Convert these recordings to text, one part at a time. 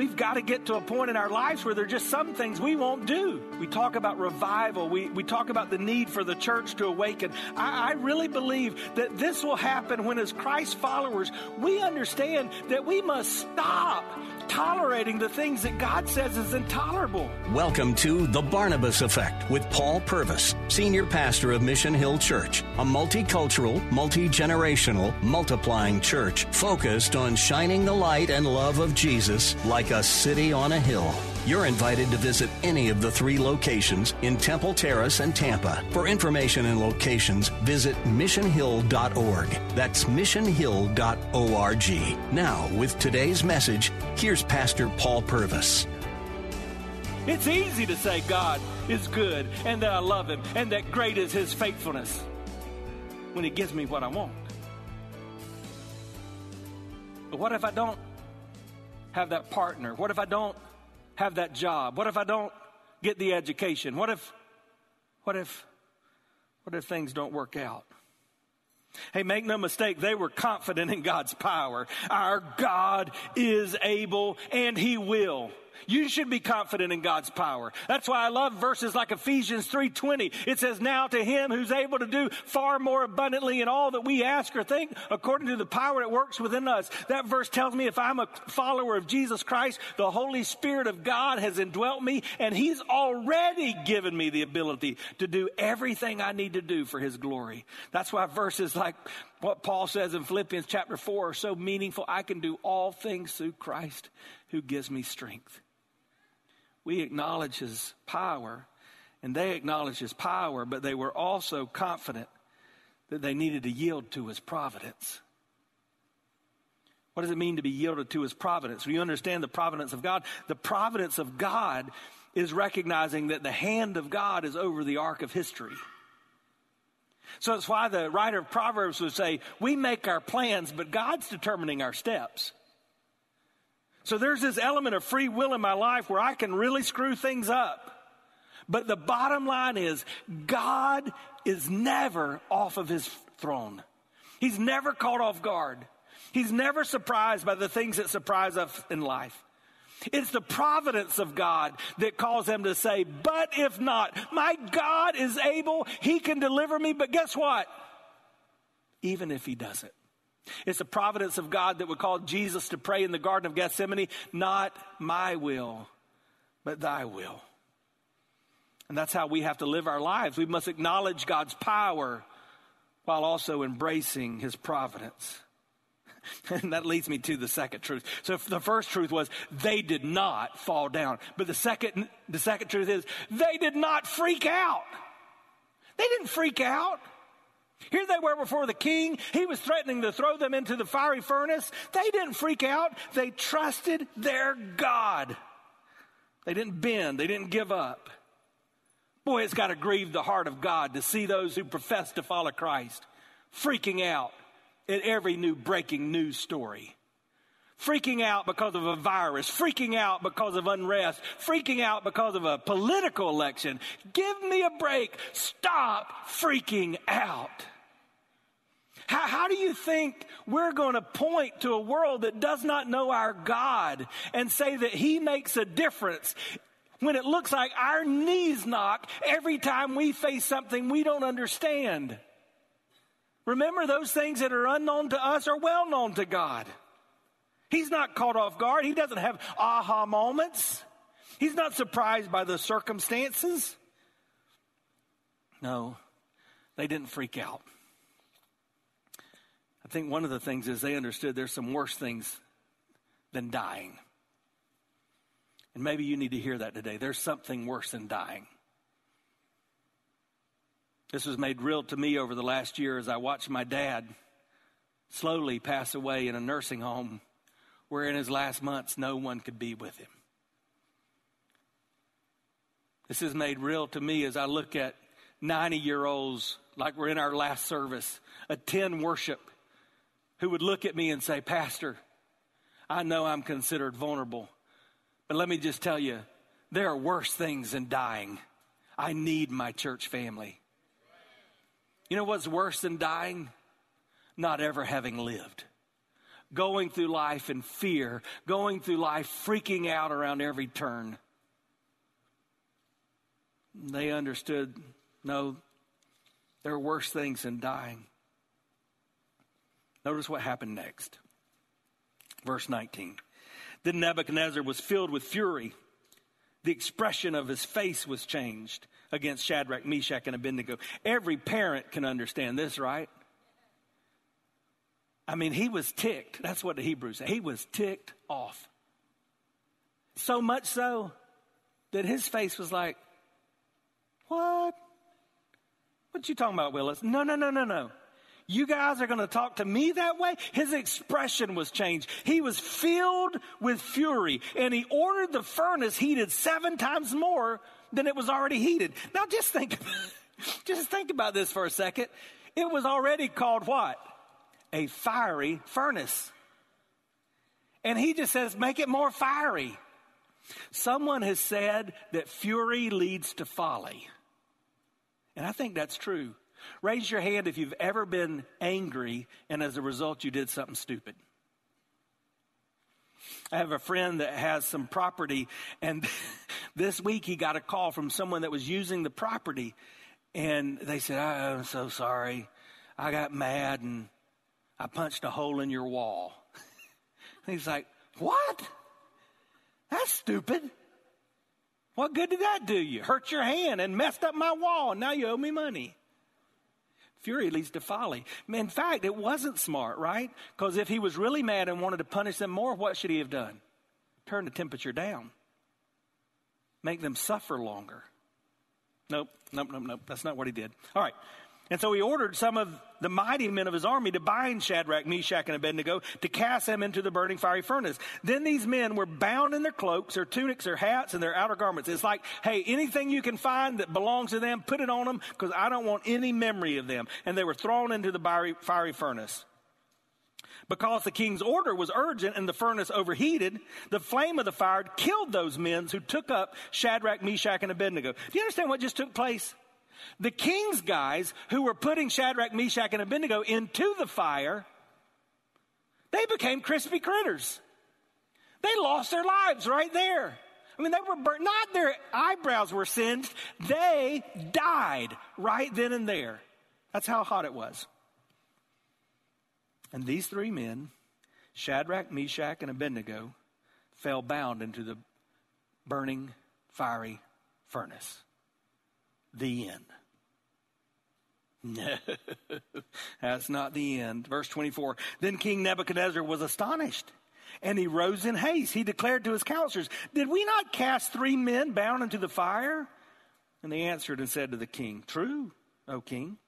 We've got to get to a point in our lives where there are just some things we won't do. We talk about revival. We, we talk about the need for the church to awaken. I, I really believe that this will happen when, as Christ followers, we understand that we must stop tolerating the things that God says is intolerable. Welcome to The Barnabas Effect with Paul Purvis, Senior Pastor of Mission Hill Church, a multicultural, multi generational, multiplying church focused on shining the light and love of Jesus like a city on a hill. You're invited to visit any of the three locations in Temple Terrace and Tampa. For information and locations, visit missionhill.org. That's missionhill.org. Now, with today's message, here's Pastor Paul Purvis. It's easy to say God is good and that I love Him and that great is His faithfulness when He gives me what I want. But what if I don't have that partner? What if I don't have that job? What if I don't get the education? What if, what if, what if things don't work out? Hey, make no mistake, they were confident in God's power. Our God is able and He will. You should be confident in God's power. That's why I love verses like Ephesians 3:20. It says, "Now to him who's able to do far more abundantly in all that we ask or think, according to the power that works within us." That verse tells me if I'm a follower of Jesus Christ, the Holy Spirit of God has indwelt me and he's already given me the ability to do everything I need to do for his glory. That's why verses like what Paul says in Philippians chapter 4 are so meaningful. I can do all things through Christ who gives me strength we acknowledge his power, and they acknowledge his power, but they were also confident that they needed to yield to his providence. What does it mean to be yielded to his providence? When you understand the providence of God, the providence of God is recognizing that the hand of God is over the arc of history. So it's why the writer of Proverbs would say, We make our plans, but God's determining our steps. So there's this element of free will in my life where I can really screw things up. But the bottom line is God is never off of his throne. He's never caught off guard. He's never surprised by the things that surprise us in life. It's the providence of God that calls him to say, but if not, my God is able, he can deliver me, but guess what? Even if he doesn't. It's the providence of God that would call Jesus to pray in the Garden of Gethsemane, not my will, but thy will. And that's how we have to live our lives. We must acknowledge God's power while also embracing his providence. And that leads me to the second truth. So the first truth was they did not fall down. But the second, the second truth is they did not freak out. They didn't freak out. Here they were before the king. He was threatening to throw them into the fiery furnace. They didn't freak out. They trusted their God. They didn't bend. They didn't give up. Boy, it's got to grieve the heart of God to see those who profess to follow Christ freaking out at every new breaking news story. Freaking out because of a virus, freaking out because of unrest, freaking out because of a political election. Give me a break. Stop freaking out. How, how do you think we're going to point to a world that does not know our God and say that He makes a difference when it looks like our knees knock every time we face something we don't understand? Remember, those things that are unknown to us are well known to God. He's not caught off guard. He doesn't have aha moments. He's not surprised by the circumstances. No, they didn't freak out. I think one of the things is they understood there's some worse things than dying. And maybe you need to hear that today. There's something worse than dying. This was made real to me over the last year as I watched my dad slowly pass away in a nursing home where in his last months no one could be with him. This is made real to me as I look at 90 year olds, like we're in our last service, attend worship, who would look at me and say, Pastor, I know I'm considered vulnerable, but let me just tell you, there are worse things than dying. I need my church family. You know what's worse than dying? Not ever having lived. Going through life in fear, going through life freaking out around every turn. They understood no, there are worse things than dying. Notice what happened next. Verse 19. Then Nebuchadnezzar was filled with fury. The expression of his face was changed against Shadrach, Meshach, and Abednego. Every parent can understand this, right? I mean, he was ticked. That's what the Hebrews say. He was ticked off. So much so that his face was like, What? What you talking about, Willis? No, no, no, no, no. You guys are going to talk to me that way? His expression was changed. He was filled with fury and he ordered the furnace heated seven times more than it was already heated. Now just think, just think about this for a second. It was already called what? A fiery furnace. And he just says, make it more fiery. Someone has said that fury leads to folly. And I think that's true. Raise your hand if you've ever been angry and as a result you did something stupid. I have a friend that has some property, and this week he got a call from someone that was using the property, and they said, oh, I'm so sorry. I got mad and I punched a hole in your wall. he's like, What? That's stupid. What good did that do you? Hurt your hand and messed up my wall, and now you owe me money. Fury leads to folly. In fact, it wasn't smart, right? Because if he was really mad and wanted to punish them more, what should he have done? Turn the temperature down, make them suffer longer. Nope, nope, nope, nope. That's not what he did. All right. And so he ordered some of the mighty men of his army to bind Shadrach, Meshach, and Abednego to cast them into the burning fiery furnace. Then these men were bound in their cloaks, their tunics, their hats, and their outer garments. It's like, hey, anything you can find that belongs to them, put it on them because I don't want any memory of them. And they were thrown into the fiery furnace. Because the king's order was urgent and the furnace overheated, the flame of the fire killed those men who took up Shadrach, Meshach, and Abednego. Do you understand what just took place? The king's guys who were putting Shadrach, Meshach, and Abednego into the fire, they became crispy critters. They lost their lives right there. I mean, they were burnt, not their eyebrows were singed, they died right then and there. That's how hot it was. And these three men, Shadrach, Meshach, and Abednego, fell bound into the burning, fiery furnace. The end. No, that's not the end. Verse 24. Then King Nebuchadnezzar was astonished and he rose in haste. He declared to his counselors, Did we not cast three men bound into the fire? And they answered and said to the king, True, O king.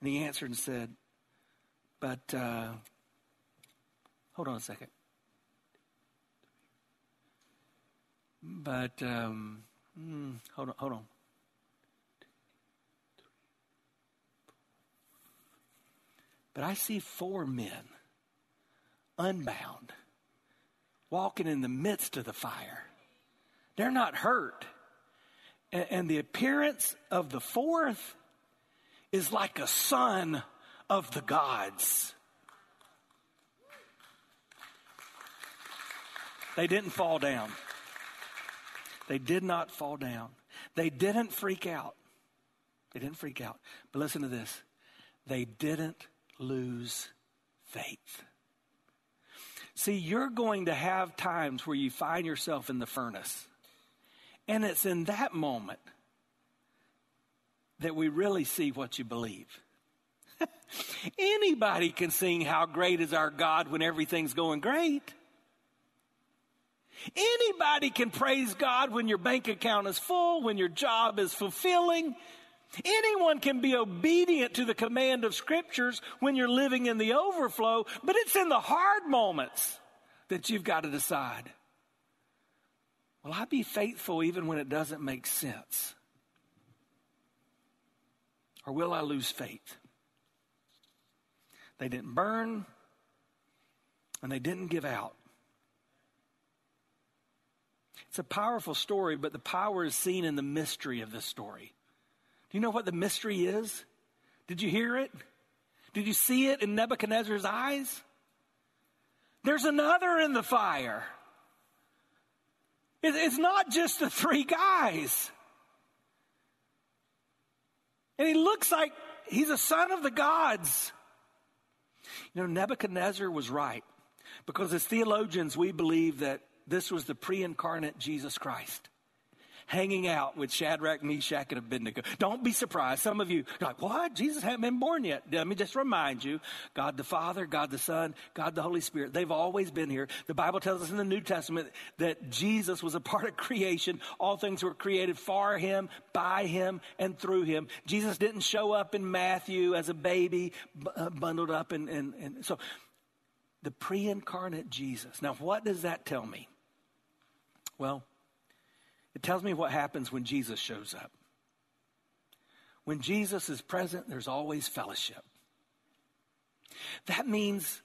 And he answered and said, But, uh, hold on a second. But, um, hmm, hold on, hold on. But I see four men unbound walking in the midst of the fire. They're not hurt. And, and the appearance of the fourth is like a son of the gods. They didn't fall down. They did not fall down. They didn't freak out. They didn't freak out. But listen to this. They didn't lose faith. See, you're going to have times where you find yourself in the furnace. And it's in that moment that we really see what you believe. Anybody can sing How Great is Our God when everything's going great. Anybody can praise God when your bank account is full, when your job is fulfilling, Anyone can be obedient to the command of scriptures when you're living in the overflow, but it's in the hard moments that you've got to decide. Will I be faithful even when it doesn't make sense? Or will I lose faith? They didn't burn and they didn't give out. It's a powerful story, but the power is seen in the mystery of this story. Do you know what the mystery is? Did you hear it? Did you see it in Nebuchadnezzar's eyes? There's another in the fire. It's not just the three guys. And he looks like he's a son of the gods. You know, Nebuchadnezzar was right because as theologians, we believe that this was the pre incarnate Jesus Christ hanging out with Shadrach, Meshach, and Abednego. Don't be surprised. Some of you like, what? Jesus hadn't been born yet. Let me just remind you God the Father, God the Son, God the Holy Spirit, they've always been here. The Bible tells us in the New Testament that Jesus was a part of creation. All things were created for him, by him, and through him. Jesus didn't show up in Matthew as a baby, uh, bundled up. And, and, and so the pre incarnate Jesus. Now, what does that tell me? Well, it tells me what happens when Jesus shows up. When Jesus is present, there's always fellowship. That means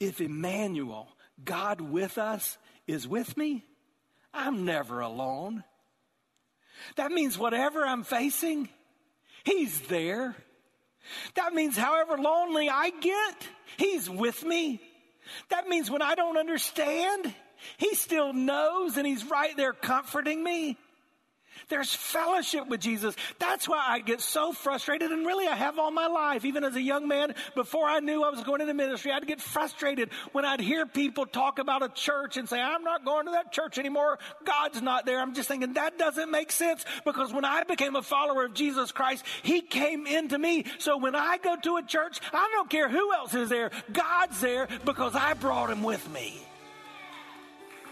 if Emmanuel, God with us, is with me, I'm never alone. That means whatever I'm facing, He's there. That means however lonely I get, He's with me. That means when I don't understand, he still knows and He's right there comforting me. There's fellowship with Jesus. That's why I get so frustrated, and really I have all my life. Even as a young man, before I knew I was going into ministry, I'd get frustrated when I'd hear people talk about a church and say, I'm not going to that church anymore. God's not there. I'm just thinking that doesn't make sense because when I became a follower of Jesus Christ, He came into me. So when I go to a church, I don't care who else is there. God's there because I brought Him with me.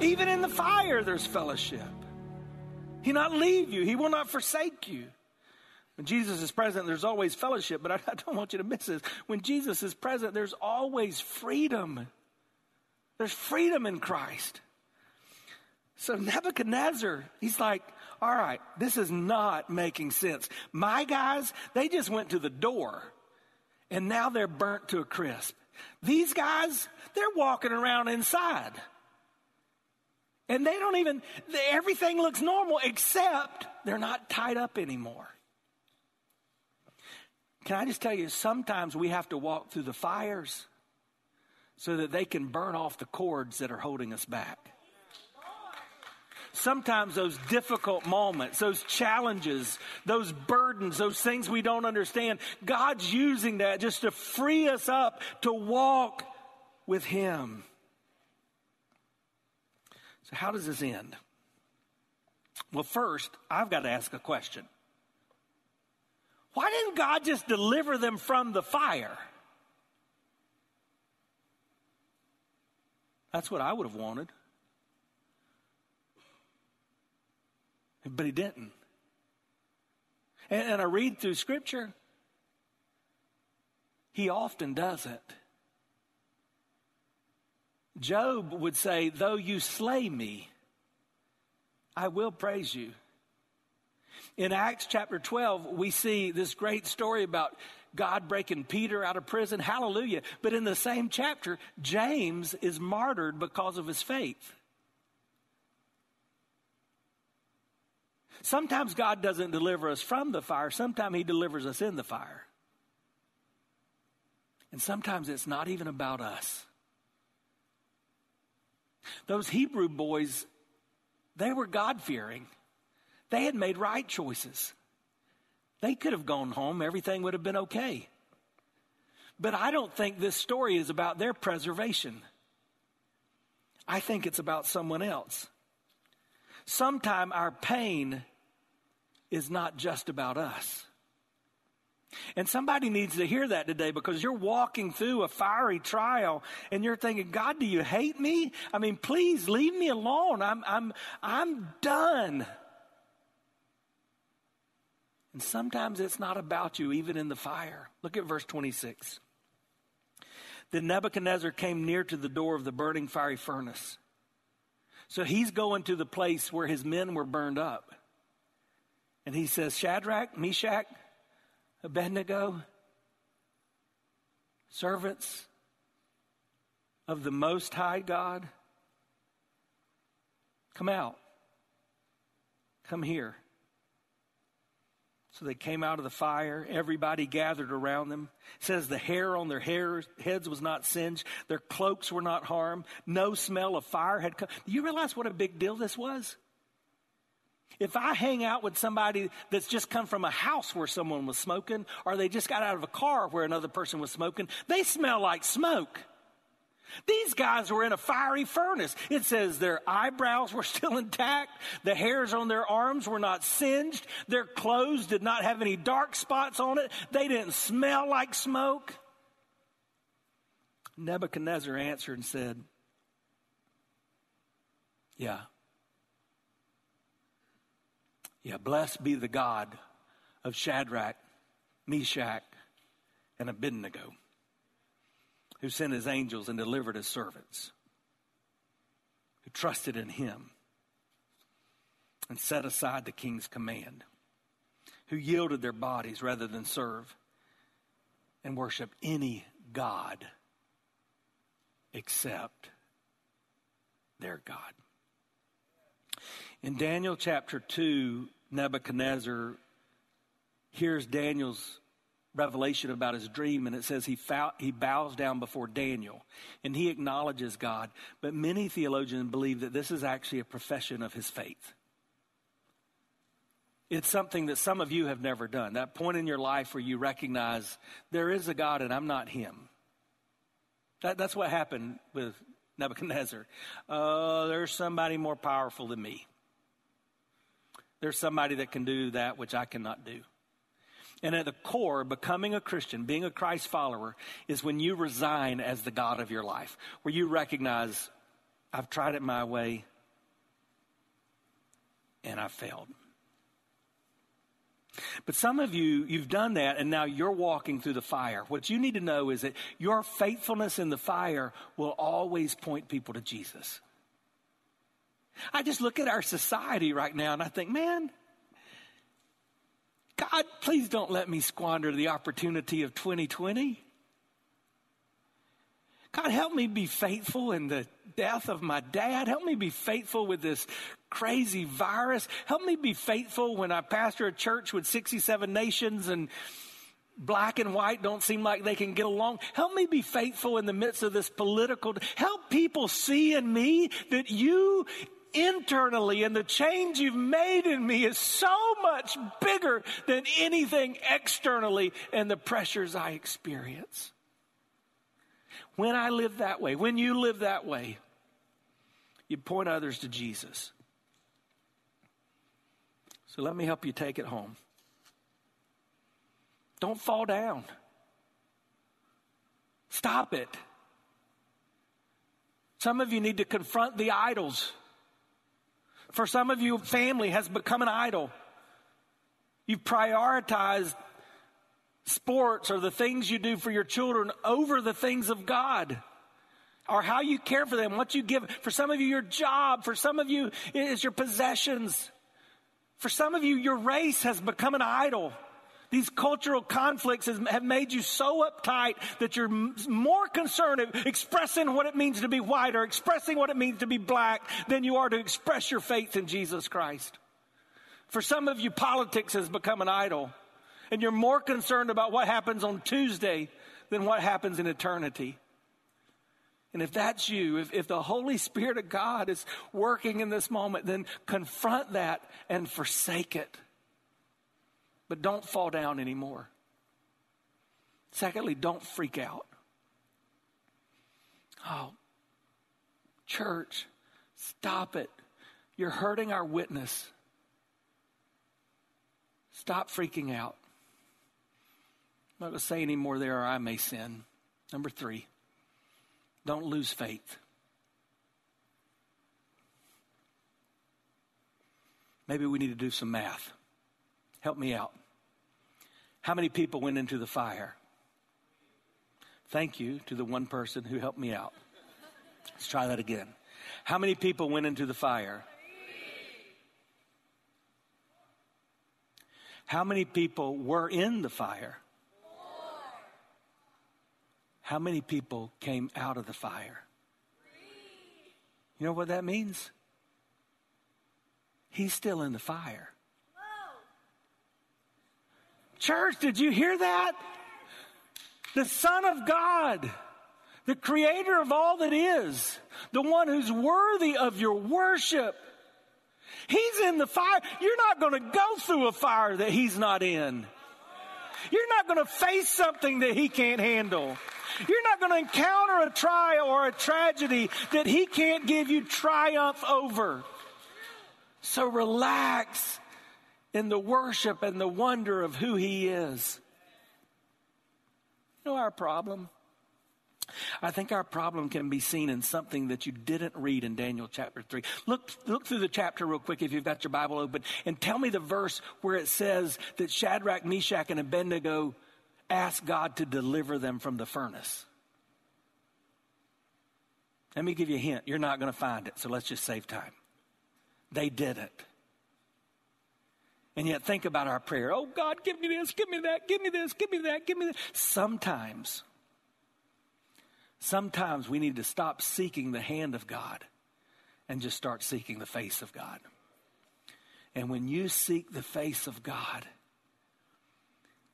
Even in the fire, there's fellowship. He not leave you. He will not forsake you. When Jesus is present, there's always fellowship, but I, I don't want you to miss this. When Jesus is present, there's always freedom. There's freedom in Christ. So Nebuchadnezzar, he's like, all right, this is not making sense. My guys, they just went to the door and now they're burnt to a crisp. These guys, they're walking around inside. And they don't even, everything looks normal except they're not tied up anymore. Can I just tell you, sometimes we have to walk through the fires so that they can burn off the cords that are holding us back. Sometimes those difficult moments, those challenges, those burdens, those things we don't understand, God's using that just to free us up to walk with Him. So, how does this end? Well, first, I've got to ask a question. Why didn't God just deliver them from the fire? That's what I would have wanted. But he didn't. And, and I read through Scripture, he often doesn't. Job would say, Though you slay me, I will praise you. In Acts chapter 12, we see this great story about God breaking Peter out of prison. Hallelujah. But in the same chapter, James is martyred because of his faith. Sometimes God doesn't deliver us from the fire, sometimes He delivers us in the fire. And sometimes it's not even about us. Those Hebrew boys, they were God fearing. They had made right choices. They could have gone home, everything would have been okay. But I don't think this story is about their preservation. I think it's about someone else. Sometime our pain is not just about us. And somebody needs to hear that today because you're walking through a fiery trial and you're thinking, God, do you hate me? I mean, please leave me alone. I'm, I'm, I'm done. And sometimes it's not about you, even in the fire. Look at verse 26. Then Nebuchadnezzar came near to the door of the burning fiery furnace. So he's going to the place where his men were burned up. And he says, Shadrach, Meshach, Abednego, servants of the Most High God, come out. Come here. So they came out of the fire. Everybody gathered around them. It says the hair on their hairs, heads was not singed. Their cloaks were not harmed. No smell of fire had come. Do you realize what a big deal this was? If I hang out with somebody that's just come from a house where someone was smoking, or they just got out of a car where another person was smoking, they smell like smoke. These guys were in a fiery furnace. It says their eyebrows were still intact. The hairs on their arms were not singed. Their clothes did not have any dark spots on it. They didn't smell like smoke. Nebuchadnezzar answered and said, Yeah. Yeah, blessed be the God of Shadrach, Meshach, and Abednego who sent his angels and delivered his servants, who trusted in him and set aside the king's command, who yielded their bodies rather than serve and worship any God except their God. In Daniel chapter 2, Nebuchadnezzar hears Daniel's revelation about his dream, and it says he, he bows down before Daniel and he acknowledges God. But many theologians believe that this is actually a profession of his faith. It's something that some of you have never done. That point in your life where you recognize there is a God and I'm not him. That, that's what happened with Nebuchadnezzar. Uh, there's somebody more powerful than me. There's somebody that can do that which I cannot do. And at the core, becoming a Christian, being a Christ follower, is when you resign as the God of your life, where you recognize, I've tried it my way and I failed. But some of you, you've done that and now you're walking through the fire. What you need to know is that your faithfulness in the fire will always point people to Jesus. I just look at our society right now and I think, man, God, please don't let me squander the opportunity of 2020. God, help me be faithful in the death of my dad. Help me be faithful with this crazy virus. Help me be faithful when I pastor a church with 67 nations and black and white don't seem like they can get along. Help me be faithful in the midst of this political. Help people see in me that you internally and the change you've made in me is so much bigger than anything externally and the pressures I experience. When I live that way, when you live that way, you point others to Jesus. So let me help you take it home. Don't fall down. Stop it. Some of you need to confront the idols for some of you, family has become an idol. You've prioritized sports or the things you do for your children over the things of God or how you care for them, what you give. For some of you, your job. For some of you, it is your possessions. For some of you, your race has become an idol. These cultural conflicts have made you so uptight that you're more concerned of expressing what it means to be white or expressing what it means to be black than you are to express your faith in Jesus Christ. For some of you, politics has become an idol, and you're more concerned about what happens on Tuesday than what happens in eternity. And if that's you, if, if the Holy Spirit of God is working in this moment, then confront that and forsake it. But don't fall down anymore. Secondly, don't freak out. Oh, church, stop it. You're hurting our witness. Stop freaking out. I'm not going to say any more there or I may sin. Number three, don't lose faith. Maybe we need to do some math. Help me out. How many people went into the fire? Thank you to the one person who helped me out. Let's try that again. How many people went into the fire? How many people were in the fire? How many people came out of the fire? You know what that means? He's still in the fire. Church, did you hear that? The Son of God, the creator of all that is, the one who's worthy of your worship. He's in the fire. You're not going to go through a fire that he's not in. You're not going to face something that he can't handle. You're not going to encounter a trial or a tragedy that he can't give you triumph over. So relax in the worship and the wonder of who he is. You know our problem? I think our problem can be seen in something that you didn't read in Daniel chapter 3. Look, look through the chapter real quick if you've got your Bible open and tell me the verse where it says that Shadrach, Meshach, and Abednego asked God to deliver them from the furnace. Let me give you a hint. You're not going to find it, so let's just save time. They didn't. And yet, think about our prayer. Oh, God, give me this, give me that, give me this, give me that, give me that. Sometimes, sometimes we need to stop seeking the hand of God and just start seeking the face of God. And when you seek the face of God,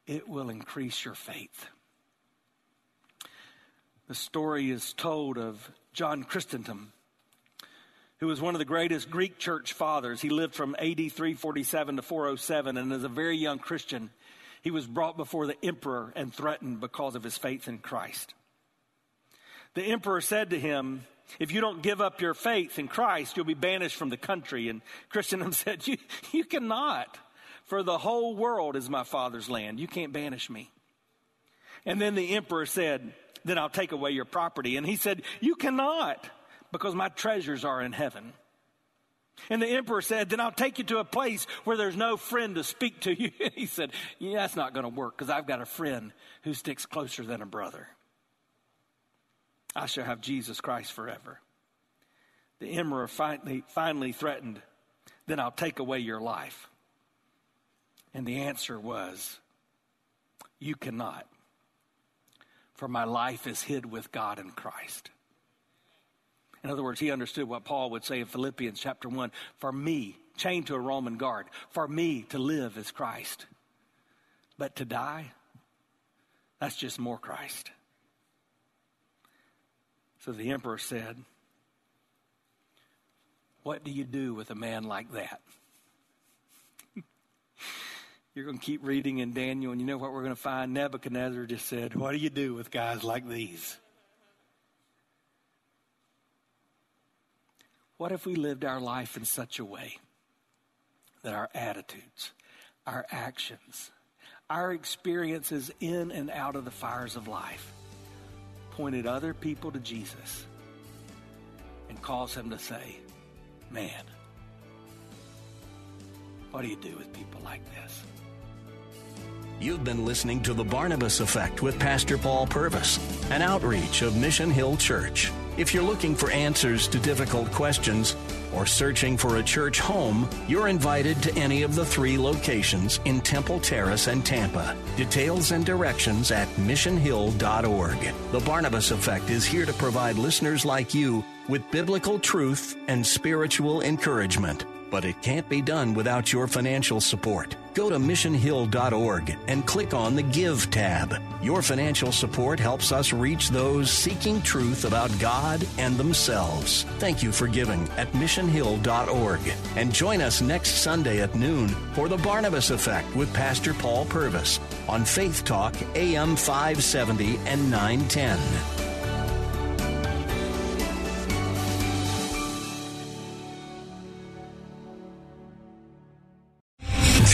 it will increase your faith. The story is told of John Chrysostom, who was one of the greatest Greek church fathers. He lived from AD 347 to 407, and as a very young Christian, he was brought before the emperor and threatened because of his faith in Christ. The emperor said to him, If you don't give up your faith in Christ, you'll be banished from the country. And Chrysostom said, You, you cannot, for the whole world is my father's land. You can't banish me. And then the emperor said, Then I'll take away your property. And he said, You cannot because my treasures are in heaven. And the emperor said, Then I'll take you to a place where there's no friend to speak to you. he said, Yeah, that's not going to work because I've got a friend who sticks closer than a brother. I shall have Jesus Christ forever. The emperor finally, finally threatened, Then I'll take away your life. And the answer was, You cannot, for my life is hid with God in Christ. In other words, he understood what Paul would say in Philippians chapter 1 For me, chained to a Roman guard, for me to live is Christ. But to die, that's just more Christ. So the emperor said, What do you do with a man like that? You're going to keep reading in Daniel, and you know what we're going to find? Nebuchadnezzar just said, What do you do with guys like these? What if we lived our life in such a way that our attitudes, our actions, our experiences in and out of the fires of life pointed other people to Jesus and caused them to say, Man, what do you do with people like this? You've been listening to The Barnabas Effect with Pastor Paul Purvis, an outreach of Mission Hill Church. If you're looking for answers to difficult questions or searching for a church home, you're invited to any of the three locations in Temple Terrace and Tampa. Details and directions at missionhill.org. The Barnabas Effect is here to provide listeners like you with biblical truth and spiritual encouragement. But it can't be done without your financial support. Go to missionhill.org and click on the Give tab. Your financial support helps us reach those seeking truth about God and themselves. Thank you for giving at missionhill.org. And join us next Sunday at noon for the Barnabas Effect with Pastor Paul Purvis on Faith Talk AM 570 and 910.